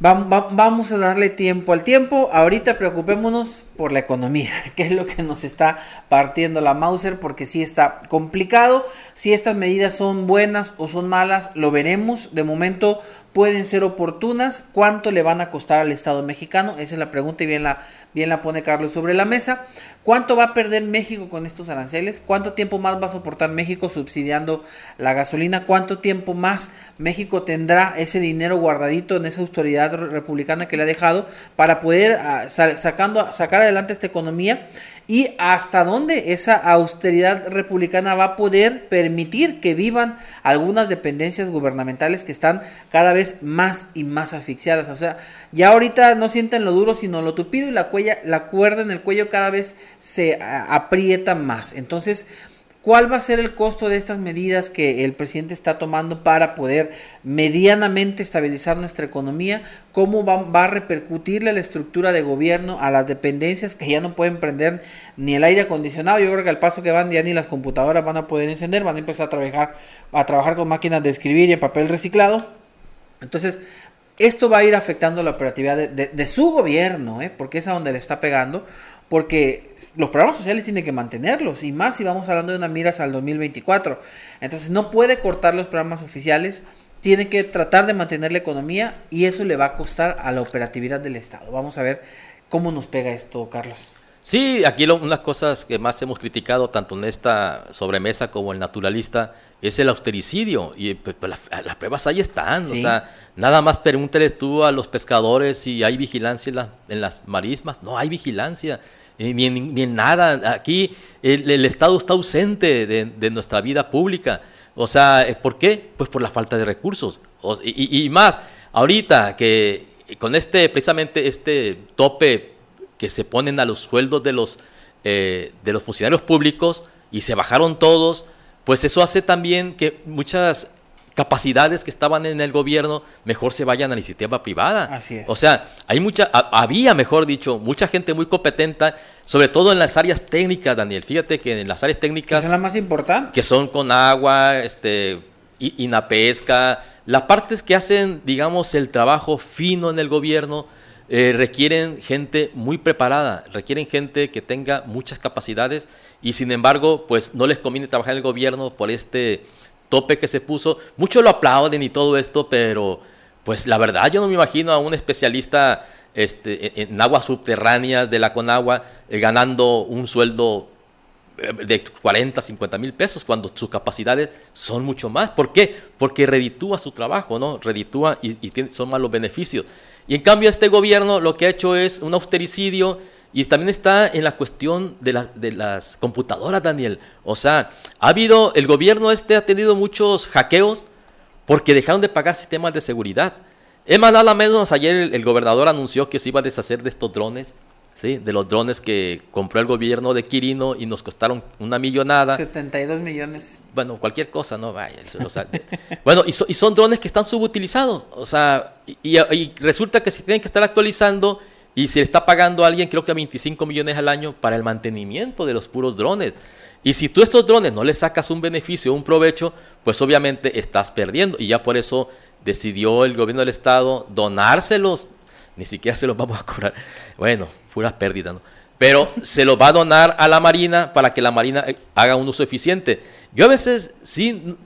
vamos a darle tiempo al tiempo. Ahorita preocupémonos por la economía, que es lo que nos está partiendo la Mauser, porque sí está complicado. Si estas medidas son buenas o son malas, lo veremos. De momento pueden ser oportunas. ¿Cuánto le van a costar al Estado mexicano? Esa es la pregunta y bien la, bien la pone Carlos sobre la mesa. ¿Cuánto va a perder México con estos aranceles? ¿Cuánto tiempo más va a soportar México subsidiando la gasolina? ¿Cuánto tiempo más México tendrá ese dinero guardadito en esa autoridad republicana que le ha dejado para poder ah, sacando, sacar adelante esta economía? y hasta dónde esa austeridad republicana va a poder permitir que vivan algunas dependencias gubernamentales que están cada vez más y más asfixiadas. O sea, ya ahorita no sienten lo duro, sino lo tupido y la, la cuerda en el cuello cada vez se aprieta más. Entonces, ¿Cuál va a ser el costo de estas medidas que el presidente está tomando para poder medianamente estabilizar nuestra economía? ¿Cómo va, a repercutirle la estructura de gobierno a las dependencias que ya no pueden prender ni el aire acondicionado? Yo creo que al paso que van ya ni las computadoras van a poder encender, van a empezar a trabajar, a trabajar con máquinas de escribir y en papel reciclado. Entonces, esto va a ir afectando la operatividad de, su gobierno, ¿eh? porque es a donde le está pegando porque los programas sociales tienen que mantenerlos, y más si vamos hablando de una miras al 2024. Entonces no puede cortar los programas oficiales, tiene que tratar de mantener la economía y eso le va a costar a la operatividad del Estado. Vamos a ver cómo nos pega esto, Carlos. Sí, aquí lo, unas cosas que más hemos criticado, tanto en esta sobremesa como el naturalista, es el austericidio. Y pues, pues las, pruebas ahí están. O sea, nada más pregúntale tú a los pescadores si hay vigilancia en, en las marismas. No hay vigilancia. Eh, ni, en, nada. Aquí el, Estado está ausente de, nuestra vida pública. O sea, eh, ¿por qué? Pues por la falta de recursos. y, más, ahorita que con este, precisamente este tope que se ponen a los sueldos de los, eh, de los funcionarios públicos y se bajaron todos, pues eso hace también que muchas capacidades que estaban en el gobierno mejor se vayan a la iniciativa privada. Así es. O sea, hay mucha, había, mejor dicho, mucha gente muy competente, sobre todo en las áreas técnicas, Daniel. Fíjate que en las áreas técnicas... Que son las más importantes. Que son con agua, este, pesca, las partes que hacen, digamos, el trabajo fino en el gobierno, eh, requieren gente muy preparada, requieren gente que tenga muchas capacidades y sin embargo, pues no les conviene trabajar en el gobierno por este tope que se puso. Muchos lo aplauden y todo esto, pero pues la verdad yo no me imagino a un especialista este, en, aguas subterráneas de la Conagua eh, ganando un sueldo eh, de 40, 50 mil pesos cuando sus capacidades son mucho más. ¿Por qué? Porque reditúa su trabajo, ¿no? Reditúa y, y son más los beneficios. Y en cambio este gobierno lo que ha hecho es un austericidio y también está en la cuestión de, de las computadoras, Daniel. O sea, ha habido, el gobierno este ha tenido muchos hackeos porque dejaron de pagar sistemas de seguridad. Es más, nada menos ayer el, gobernador anunció que se iba a deshacer de estos drones, ¿sí? de los drones que compró el gobierno de Quirino y nos costaron una millonada. 72 millones. Bueno, cualquier cosa, ¿no? Vaya, bueno, y, y, son drones que están subutilizados. O sea, y, y resulta que se tienen que estar actualizando y se le está pagando a alguien creo que 25 millones al año para el mantenimiento de los puros drones. Y si tú estos drones no le sacas un beneficio, un provecho, pues obviamente estás perdiendo. Y ya por eso decidió el gobierno del estado donárselos. Ni siquiera se los vamos a cobrar. Bueno, puras pérdidas, ¿no? Pero se los va a donar a la Marina para que la Marina eh, haga un uso eficiente. Yo a veces sí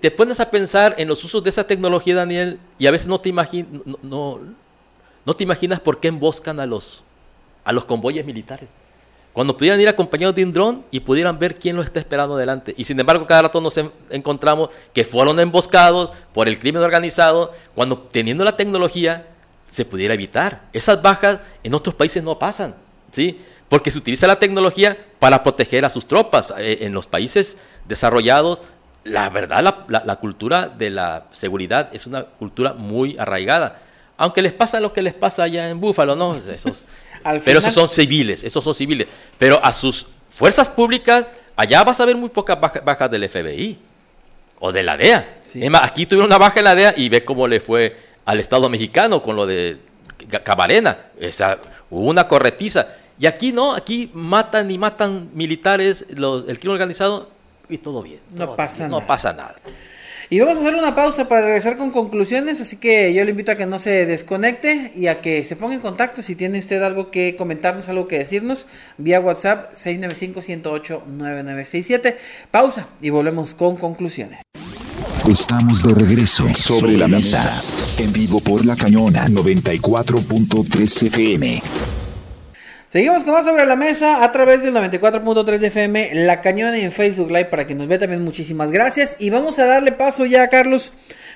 te pones a pensar en los usos de esa tecnología, Daniel, y a veces no te, no, no, te imaginas por qué emboscan a los, a los convoyes militares. Cuando pudieran ir acompañados de un dron y pudieran ver quién los está esperando adelante. Y sin embargo, cada rato nos encontramos que fueron emboscados por el crimen organizado, cuando teniendo la tecnología se pudiera evitar. Esas bajas en otros países no pasan, ¿sí? Porque se utiliza la tecnología para proteger a sus tropas. Eh, en los países desarrollados, la verdad, la, cultura de la seguridad es una cultura muy arraigada. Aunque les pasa lo que les pasa allá en Búfalo, ¿no? Esos, pero esos son civiles, esos son civiles. Pero a sus fuerzas públicas, allá vas a ver muy pocas bajas, del FBI o de la DEA. Es más, aquí tuvieron una baja en la DEA y ve cómo le fue al Estado mexicano con lo de Cabarena. Esa, hubo una corretiza. Y aquí no, aquí matan y matan militares, el crimen organizado y todo bien. no pasa nada. No pasa nada. Y vamos a hacer una pausa para regresar con conclusiones, así que yo le invito a que no se desconecte y a que se ponga en contacto si tiene usted algo que comentarnos, algo que decirnos, vía WhatsApp 695-108-9967. Pausa y volvemos con conclusiones. Estamos de regreso sobre la mesa, en vivo por la cañona 94.3 FM. Seguimos con más sobre la mesa a través del 94.3 de FM, La Cañona y en Facebook Live para que nos vea también. Muchísimas gracias. Y vamos a darle paso ya, Carlos,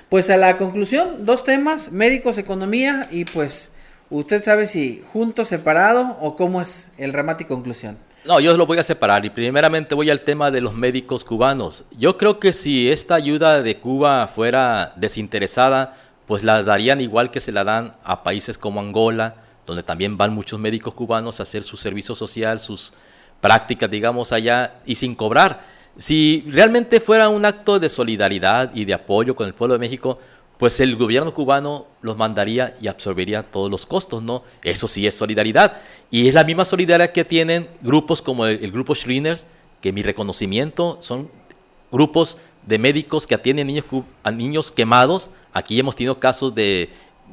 pues a la conclusión. Dos temas, médicos, economía y pues usted sabe si junto, separado o cómo es el remate y conclusión. No, yo lo voy a separar y primeramente voy al tema de los médicos cubanos. Yo creo que si esta ayuda de Cuba fuera desinteresada, pues la darían igual que se la dan a países como Angola, donde también van muchos médicos cubanos a hacer su servicio social, sus prácticas, digamos, allá y sin cobrar. Si realmente fuera un acto de solidaridad y de apoyo con el pueblo de México, pues el gobierno cubano los mandaría y absorbería todos los costos, ¿no? Eso sí es solidaridad. Y es la misma solidaridad que tienen grupos como el, grupo Shriners, que mi reconocimiento son grupos de médicos que atienden niños, a niños quemados. Aquí hemos tenido casos de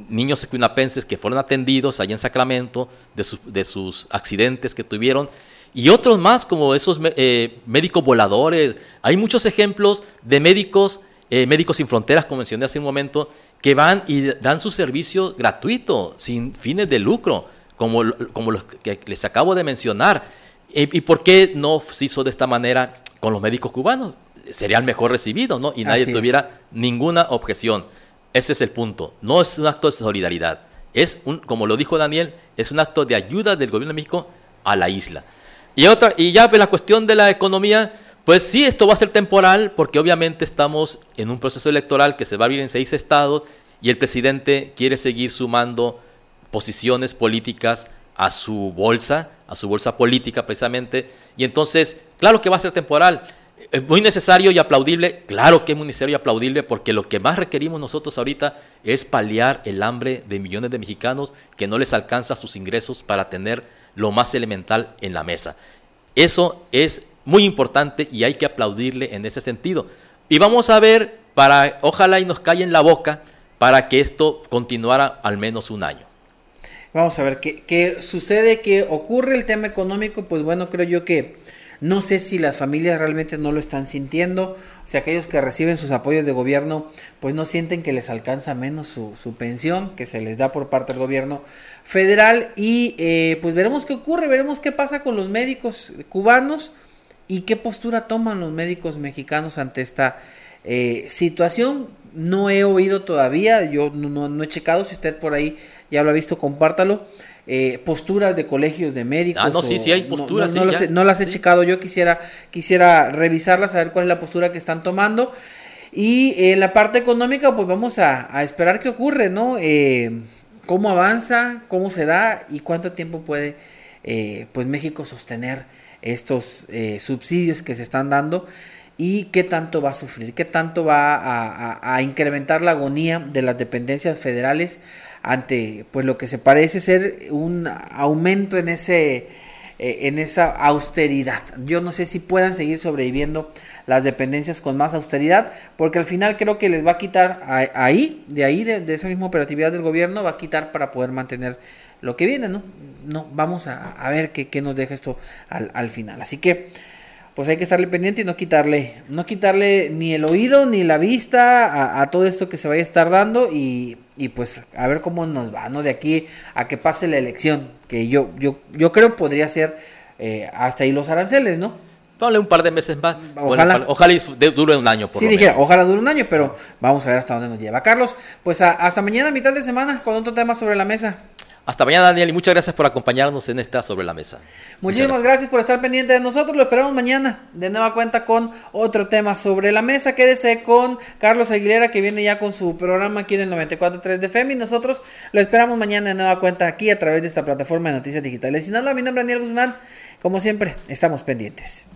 niños equinapenses que fueron atendidos allá en Sacramento de, sus accidentes que tuvieron y otros más como esos eh, médicos voladores. Hay muchos ejemplos de médicos, eh, médicos sin fronteras, como mencioné hace un momento, que van y dan su servicio gratuito, sin fines de lucro, como, como los que les acabo de mencionar. ¿Y por qué no se hizo de esta manera con los médicos cubanos? Sería el mejor recibido, ¿no? Y nadie tuviera ninguna objeción. Ese es el punto. No es un acto de solidaridad. Es un, como lo dijo Daniel, es un acto de ayuda del gobierno de México a la isla. Y, otra, y ya pues, la cuestión de la economía, pues sí, esto va a ser temporal porque obviamente estamos en un proceso electoral que se va a abrir en seis estados y el presidente quiere seguir sumando posiciones políticas a su bolsa, a su bolsa política precisamente. Y entonces, claro que va a ser temporal. ¿Es muy necesario y aplaudible? Claro que es muy necesario y aplaudible porque lo que más requerimos nosotros ahorita es paliar el hambre de millones de mexicanos que no les alcanza sus ingresos para tener lo más elemental en la mesa. Eso es muy importante y hay que aplaudirle en ese sentido. Y vamos a ver, para ojalá y nos calle en la boca para que esto continuara al menos un año. Vamos a ver qué, qué sucede, qué ocurre el tema económico, pues bueno, creo yo que no sé si las familias realmente no lo están sintiendo. Sea, aquellos que reciben sus apoyos de gobierno, pues no sienten que les alcanza menos su, su pensión que se les da por parte del gobierno federal. Y eh, pues veremos qué ocurre, veremos qué pasa con los médicos cubanos y qué postura toman los médicos mexicanos ante esta eh, situación. No he oído todavía, yo no, no he checado, si usted por ahí ya lo ha visto, compártalo eh, posturas de colegios de médicos. Ah, no, sí, sí hay posturas. No, las he checado, yo quisiera, quisiera revisarlas, saber cuál es la postura que están tomando. Y en eh, la parte económica, pues vamos a, esperar qué ocurre, ¿no? Eh, cómo avanza, cómo se da y cuánto tiempo puede pues México sostener estos subsidios que se están dando. Y qué tanto va a sufrir, qué tanto va a, incrementar la agonía de las dependencias federales ante pues lo que se parece ser un aumento en ese eh, en esa austeridad. Yo no sé si puedan seguir sobreviviendo las dependencias con más austeridad, porque al final creo que les va a quitar ahí, de ahí, de, esa misma operatividad del gobierno, va a quitar para poder mantener lo que viene, ¿no? No, vamos a, ver qué, nos deja esto al, al final. Así que pues hay que estarle pendiente y no quitarle, no quitarle ni el oído ni la vista a, todo esto que se vaya a estar dando y, pues a ver cómo nos va, ¿no? De aquí a que pase la elección, que yo, yo, yo creo podría ser eh, hasta ahí los aranceles, ¿no? Ponle un par de meses más. Ojalá, ojalá dure un año. Por sí, dije, ojalá dure un año, pero vamos a ver hasta dónde nos lleva. Carlos, pues hasta mañana, mitad de semana, con otro tema sobre la mesa. Hasta mañana, Daniel, y muchas gracias por acompañarnos en esta Sobre la Mesa. Muchísimas gracias. por estar pendiente de nosotros. Lo esperamos mañana de nueva cuenta con otro tema sobre la mesa. Quédese con Carlos Aguilera, que viene ya con su programa aquí del 94.3 de FEMI. Nosotros lo esperamos mañana de nueva cuenta aquí a través de esta plataforma de noticias digitales. Si no, mi nombre es Daniel Guzmán. Como siempre, estamos pendientes.